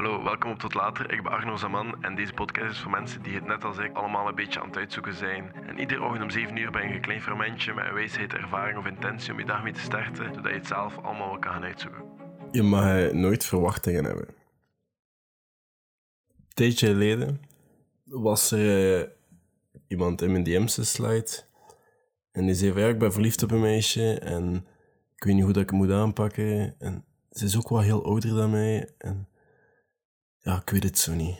Hallo, welkom op Tot Later. Ik ben Arno Zaman en deze podcast is voor mensen die het net als ik allemaal een beetje aan het uitzoeken zijn. En iedere ochtend om 7 uur ben je een klein fermentje met een wijsheid, ervaring of intentie om je dag mee te starten, zodat je het zelf allemaal wel kan gaan uitzoeken. Je mag nooit verwachtingen hebben. Een tijdje geleden was er eh, iemand in mijn DM's slide en die zei van ja, ik ben verliefd op een meisje en ik weet niet hoe dat ik het moet aanpakken. En ze is ook wel heel ouder dan mij en ja, ik weet het zo niet.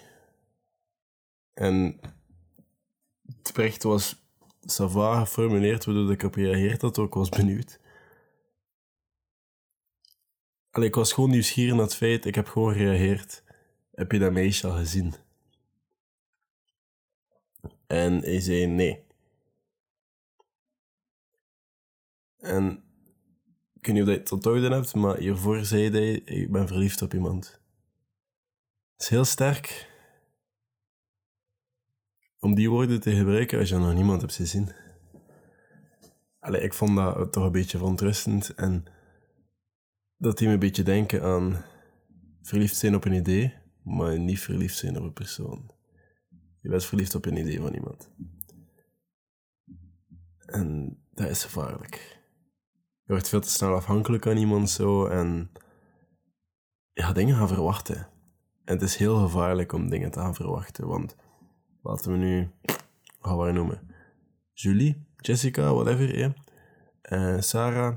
En het bericht was sava geformuleerd, waardoor ik op gereageerd had, ook was benieuwd. Allee, ik was gewoon nieuwsgierig naar het feit, ik heb gewoon gereageerd. Heb je dat meisje al gezien? En hij zei nee. En ik weet niet of je het onthouden hebt, maar hiervoor zei hij, ik ben verliefd op iemand. Het is heel sterk om die woorden te gebruiken als je nog niemand hebt gezien. Allee, ik vond dat toch een beetje verontrustend en dat die me een beetje denken aan verliefd zijn op een idee, maar niet verliefd zijn op een persoon. Je bent verliefd op een idee van iemand. En dat is gevaarlijk. Je wordt veel te snel afhankelijk aan iemand zo en ja, dingen gaan verwachten. En het is heel gevaarlijk om dingen te gaan verwachten, want laten we nu, gaan we noemen? Julie, Jessica, whatever, ja. En Sarah.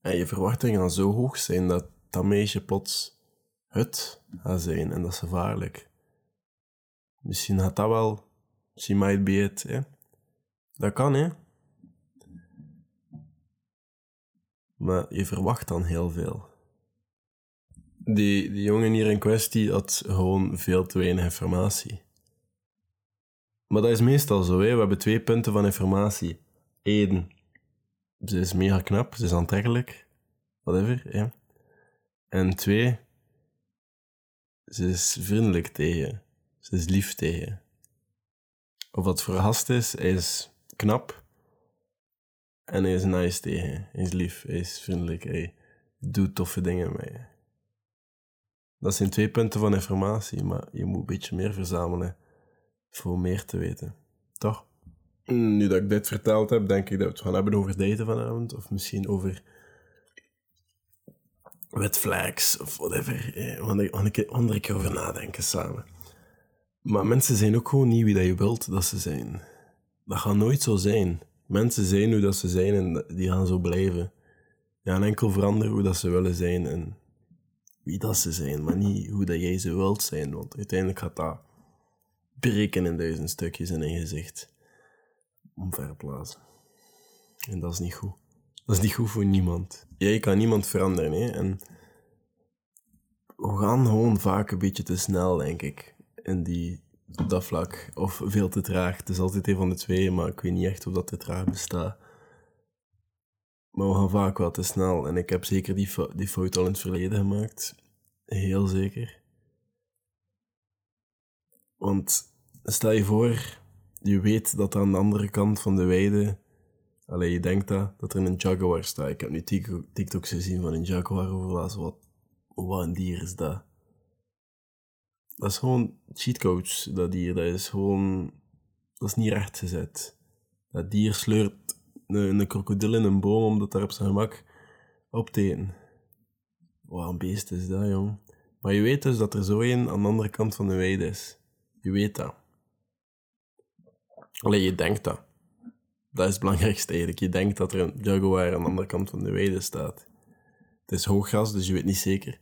En je verwachtingen gaan zo hoog zijn dat dat meisje plots het gaat zijn en dat is gevaarlijk. Misschien gaat dat wel, she might be it, hè. Dat kan, hè. Maar je verwacht dan heel veel. Die, die jongen hier in kwestie had gewoon veel te weinig informatie. Maar dat is meestal zo. Hè. We hebben twee punten van informatie. Eén, ze is mega knap, ze is aantrekkelijk. Whatever, hè. En twee, ze is vriendelijk tegen. Ze is lief tegen. Of wat verhast is, hij is knap. En hij is nice tegen. Hij is lief, hij is vriendelijk, hij doet toffe dingen met je. Dat zijn twee punten van informatie, maar je moet een beetje meer verzamelen voor meer te weten. Toch? Nu dat ik dit verteld heb, denk ik dat we het gaan hebben over daten vanavond. Of misschien over red flags of whatever. Want andere keer over nadenken samen. Maar mensen zijn ook gewoon niet wie dat je wilt dat ze zijn. Dat gaat nooit zo zijn. Mensen zijn hoe dat ze zijn en die gaan zo blijven. Die gaan enkel veranderen hoe dat ze willen zijn en wie dat ze zijn, maar niet hoe dat jij ze wilt zijn. Want uiteindelijk gaat dat breken in duizend stukjes in een gezicht. Omverplaatsen. En dat is niet goed. Dat is niet goed voor niemand. Jij kan niemand veranderen, hè. En we gaan gewoon vaak een beetje te snel, denk ik, in die, op dat vlak. Of veel te traag. Het is altijd een van de twee, maar ik weet niet echt of dat te traag bestaat. Maar we gaan vaak wel te snel. En ik heb zeker die, die fout al in het verleden gemaakt. Heel zeker. Want stel je voor, je weet dat aan de andere kant van de weide. Alleen je denkt dat, dat er een jaguar staat. Ik heb nu TikToks gezien van een jaguar of wat. Wat een dier is dat? Dat is gewoon cheatcodes, dat dier. Dat is gewoon... Dat is niet rechtgezet. Dat dier sleurt een, een krokodil in een boom omdat daar op zijn gemak op te eten. Wat een beest is dat, jong. Maar je weet dus dat er zo een aan de andere kant van de weide is. Je weet dat. Alleen je denkt dat. Dat is het belangrijkste eigenlijk. Je denkt dat er een jaguar aan de andere kant van de weide staat. Het is hooggras, dus je weet niet zeker.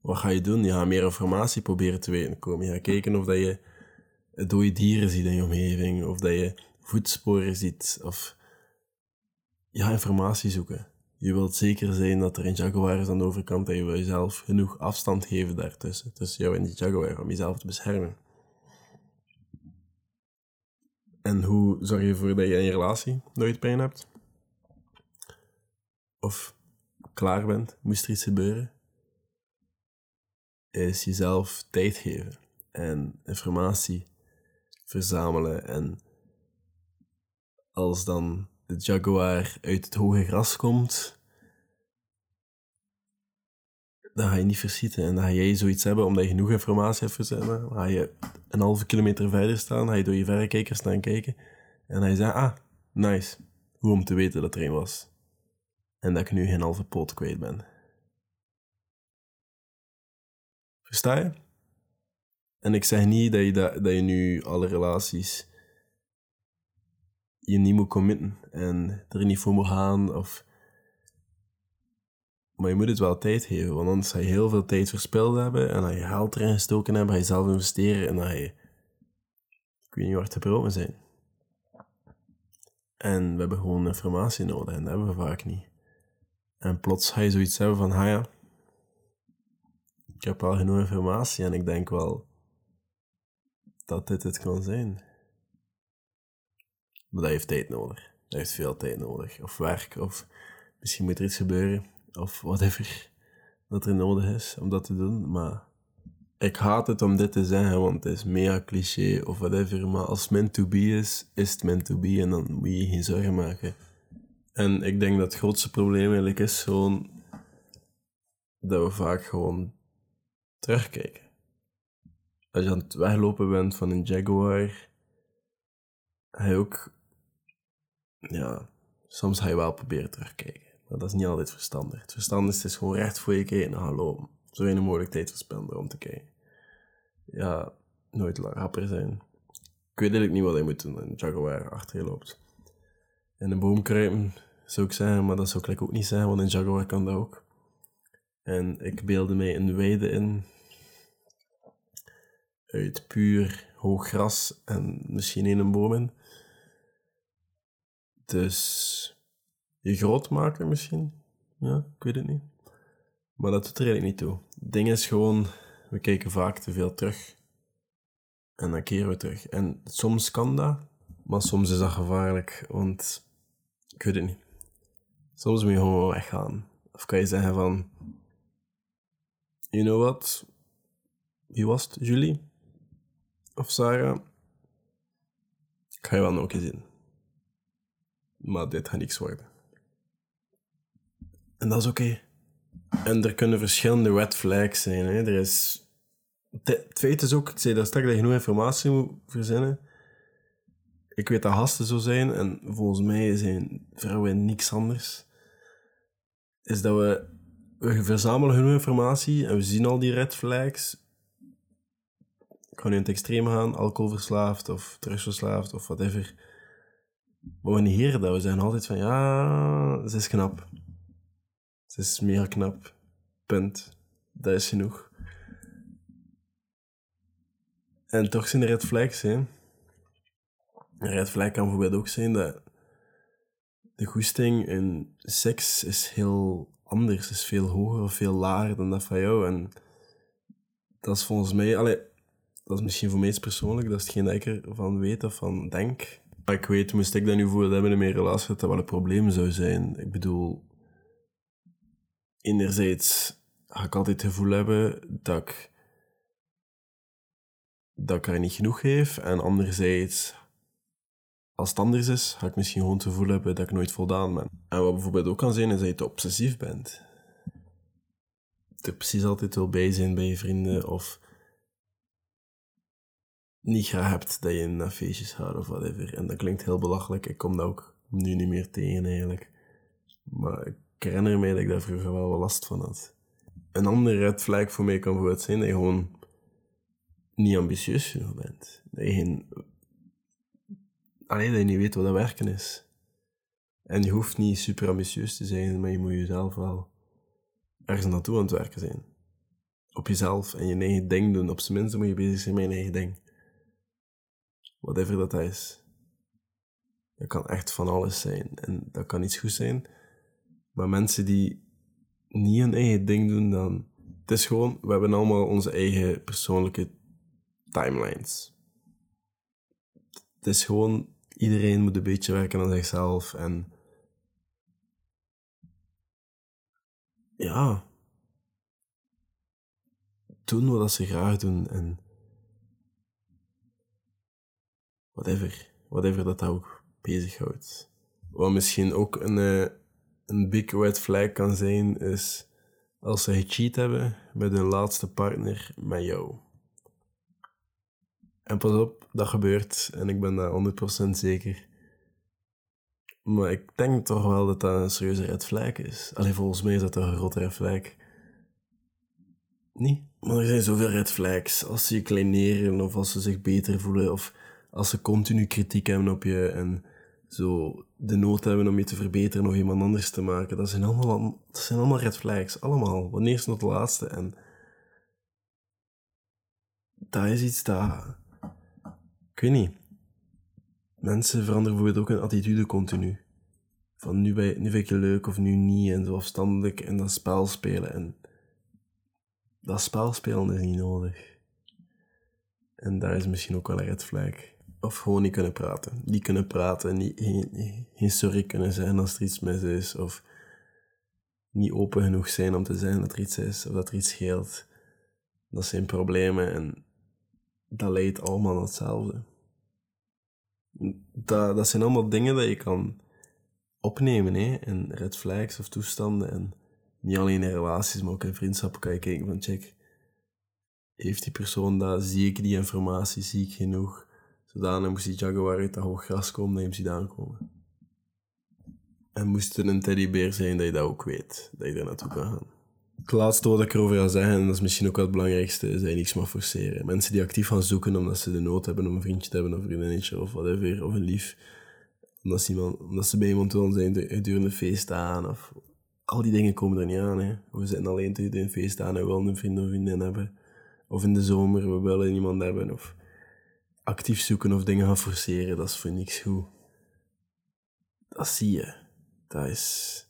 Wat ga je doen? Je gaat meer informatie proberen te weten komen. Je gaat kijken of dat je dode dieren ziet in je omgeving, of dat je voetsporen ziet, of gaat informatie zoeken. Je wilt zeker zijn dat er een jaguar is aan de overkant en je wil jezelf genoeg afstand geven daartussen, tussen jou en die jaguar, om jezelf te beschermen. En hoe zorg je ervoor dat je in je relatie nooit pijn hebt? Of klaar bent, moest er iets gebeuren? Is jezelf tijd geven en informatie verzamelen. En als dan de jaguar uit het hoge gras komt, dan ga je niet verschieten. En dan ga jij zoiets hebben, omdat je genoeg informatie hebt verzinnen. Dan ga je een halve kilometer verder staan, ga je door je verrekijker staan kijken. En je zeggen, ah, nice. Hoe om te weten dat er een was. En dat ik nu geen halve poot kwijt ben. Versta je? En ik zeg niet dat je, dat, dat je nu alle relaties je niet moet committen en er niet voor moet gaan. Of... Maar je moet het wel tijd geven, want anders ga je heel veel tijd verspild hebben en dan je geld erin gestoken hebben, ga je zelf investeren en dan je... Ik weet niet waar te brood zijn. En we hebben gewoon informatie nodig en dat hebben we vaak niet. En plots ga je zoiets hebben van, ha ja, ik heb wel genoeg informatie en ik denk wel dat dit het kan zijn. Maar dat heeft tijd nodig. Dat heeft veel tijd nodig. Of werk, of misschien moet er iets gebeuren, of whatever dat er nodig is om dat te doen. Maar ik haat het om dit te zeggen, want het is mega cliché of whatever. Maar als het meant to be is, is het meant to be en dan moet je geen zorgen maken. En ik denk dat het grootste probleem eigenlijk is gewoon dat we vaak gewoon terugkijken. Als je aan het weglopen bent van een Jaguar, ga je ook, ja, soms ga je wel proberen terugkijken. Maar dat is niet altijd verstandig. Het verstandigste is gewoon recht voor je kijken en lopen. Zo weinig mogelijk tijd verspillen om te kijken. Ja, nooit rapper zijn. Ik weet eigenlijk niet wat je moet doen een Jaguar achter je loopt. In een boom kruipen, zou ik zeggen, maar dat zou ik ook niet zeggen, want een Jaguar kan dat ook. En ik beelde mij een weide in uit puur hoog gras en misschien een boom in. Dus je groot maken misschien. Ja, ik weet het niet. Maar dat doet er eigenlijk niet toe. Het ding is gewoon, we kijken vaak te veel terug. En dan keren we terug. En soms kan dat, maar soms is dat gevaarlijk, want ik weet het niet. Soms moet je gewoon weggaan. Of kan je zeggen van, you know what? Wie was het? Julie? Of Sarah? Ik ga je wel nog eens in. Maar dit gaat niks worden. En dat is oké. En er kunnen verschillende red flags zijn. Hè. Er is... Het feit is ook, ik zei dat straks, dat je genoeg informatie moet verzinnen. Ik weet dat gasten zo zijn, en volgens mij zijn vrouwen niks anders. Is dat we, we verzamelen genoeg informatie en we zien al die red flags. Ik ga nu in het extreem gaan, alcoholverslaafd of drugsverslaafd of whatever. Negeren dat. We zijn altijd van, ja, ze is knap. Ze is mega knap. Punt. Dat is genoeg. En toch zijn er red flags, hè. Een red flag kan bijvoorbeeld ook zijn dat de goesting in seks is heel anders, is veel hoger of veel lager dan dat van jou. En dat is volgens mij, allee, dat is misschien voor mij persoonlijk, dat is hetgeen dat ik ervan weet of van denk. Ik weet, moest ik dat nu voor hebben in mijn relatie, dat dat wel een probleem zou zijn. Ik bedoel, enerzijds ga ik altijd het gevoel hebben dat ik, dat ik haar niet genoeg geef. En anderzijds, als het anders is, ga ik misschien gewoon het gevoel hebben dat ik nooit voldaan ben. En wat bijvoorbeeld ook kan zijn, is dat je te obsessief bent. Er precies altijd wil bij zijn bij je vrienden of niet graag hebt dat je naar feestjes gaat of whatever. En dat klinkt heel belachelijk. Ik kom dat ook nu niet meer tegen eigenlijk. Maar ik herinner me dat ik daar vroeger wel last van had. Een andere red flag voor mij kan bijvoorbeeld zijn dat je gewoon niet ambitieus genoeg bent. Dat je geen... Alleen dat je niet weet wat dat werken is. En je hoeft niet super ambitieus te zijn, maar je moet jezelf wel ergens naartoe aan het werken zijn. Op jezelf en je eigen ding doen. Op zijn minst moet je bezig zijn met je eigen ding. Whatever dat is. Dat kan echt van alles zijn. En dat kan iets goed zijn. Maar mensen die niet hun eigen ding doen, dan... Het is gewoon, we hebben allemaal onze eigen persoonlijke timelines. Het is gewoon, iedereen moet een beetje werken aan zichzelf en... Ja. Doen wat ze graag doen en... Whatever. Whatever dat ook bezighoudt. Wat misschien ook een, uh, een big red flag kan zijn, is als ze gecheat hebben met hun laatste partner met jou. En pas op, dat gebeurt en ik ben daar 100% zeker. Maar ik denk toch wel dat dat een serieuze red flag is. Alleen volgens mij is dat toch een grote red flag. Niet? Maar er zijn zoveel red flags. Als ze je kleineren of als ze zich beter voelen of als ze continu kritiek hebben op je en zo de nood hebben om je te verbeteren of iemand anders te maken. Dat zijn allemaal, dat zijn allemaal red flags. Allemaal. Wanneer is het laatste? En dat is iets dat... Ik weet niet. Mensen veranderen bijvoorbeeld ook hun attitude continu. Van nu, ben, nu vind ik je leuk of nu niet. En zo afstandelijk en dat spel spelen. En dat spel spelen is niet nodig. En daar is misschien ook wel een red flag. Of gewoon niet kunnen praten. Niet kunnen praten, niet, geen, sorry kunnen zijn als er iets mis is. Of niet open genoeg zijn om te zijn dat er iets is of dat er iets scheelt. Dat zijn problemen en dat leidt allemaal naar hetzelfde. Dat, dat zijn allemaal dingen dat je kan opnemen, hè? En red flags of toestanden. En niet alleen in relaties, maar ook in vriendschappen kan je kijken van, check, heeft die persoon dat? Zie ik die informatie? Zie ik genoeg? Zodanig moest die jaguar uit dat hoog gras komen, dan je ziet aankomen. En moest het een teddybeer zijn, dat je dat ook weet. Dat je daar naartoe kan gaan. Het laatste wat ik erover ga zeggen, en dat is misschien ook wel het belangrijkste, is dat je niks mag forceren. Mensen die actief gaan zoeken omdat ze de nood hebben om een vriendje te hebben, of een vriendinnetje, of whatever, of een lief. Omdat ze, iemand, omdat ze bij iemand willen zijn gedurende feest aan, of... Al die dingen komen er niet aan, hè. We zitten alleen te een feest aan en we willen een vriend of vriendin hebben. Of in de zomer, we willen iemand hebben, of actief zoeken of dingen gaan forceren, dat is voor niks goed. Dat zie je. Dat is...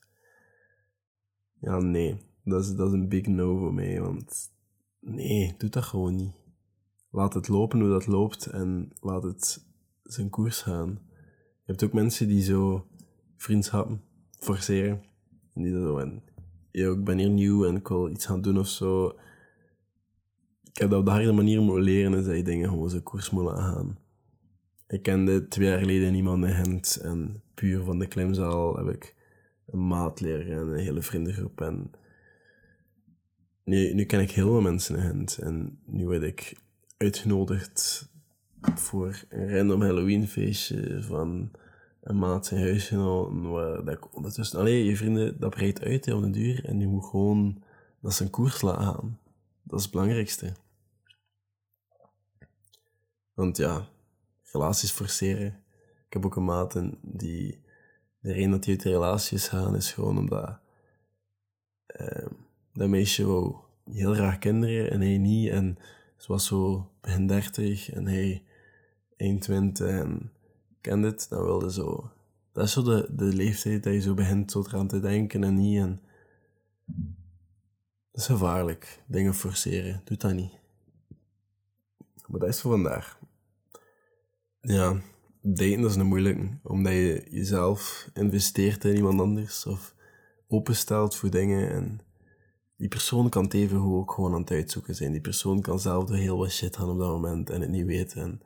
Ja, nee. Dat is, dat is een big no voor mij, want... Nee, doe dat gewoon niet. Laat het lopen hoe dat loopt en laat het zijn koers gaan. Je hebt ook mensen die zo vriendschappen forceren. En die zo en... Yo, ik ben hier nieuw en ik wil iets gaan doen of zo heb dat op de harde manier moeten leren en zij dingen gewoon zijn koers moeten gaan. Ik kende twee jaar geleden iemand in Gent en puur van de klimzaal heb ik een maat leren en een hele vriendengroep. En nu, nu ken ik heel veel mensen in Gent en nu word ik uitgenodigd voor een random Halloween feestje van een maat zijn huisje waar dat ik ondertussen... Je vrienden, dat breidt uit op de duur en je moet gewoon dat zijn koers laten gaan. Dat is het belangrijkste. Want ja, relaties forceren. Ik heb ook een maat en die... De reden dat hij uit de relaties gaan is gewoon omdat... Uh, dat meisje wou heel graag kinderen en hij niet. En ze was zo begin dertig en hij 21 en kende het. Dan wilde zo... Dat is zo de, de leeftijd dat je zo begint zo eraan te denken en niet. En dat is gevaarlijk. Dingen forceren. Doe dat niet. Maar dat is voor vandaag. Ja, daten is een moeilijke. Omdat je jezelf investeert in iemand anders. Of openstelt voor dingen. En die persoon kan het even ook gewoon aan het uitzoeken zijn. Die persoon kan zelf door heel wat shit gaan op dat moment en het niet weten. En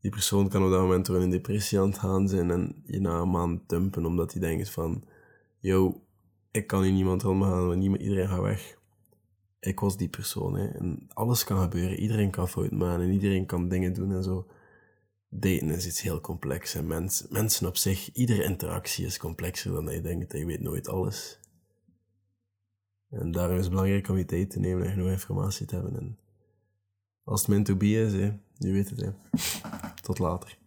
die persoon kan op dat moment door een depressie aan het gaan zijn en je na een maand dumpen omdat hij denkt van... Yo, ik kan hier niemand gaan, want iedereen gaat weg. Ik was die persoon, hè. En alles kan gebeuren. Iedereen kan fouten maken en iedereen kan dingen doen en zo. Daten is iets heel complex. En mens, mensen op zich, iedere interactie is complexer dan je denkt. Je weet nooit alles. En daarom is het belangrijk om je tijd te nemen en genoeg informatie te hebben. En als het meant to be is, hè, je weet het. Hè. Tot later.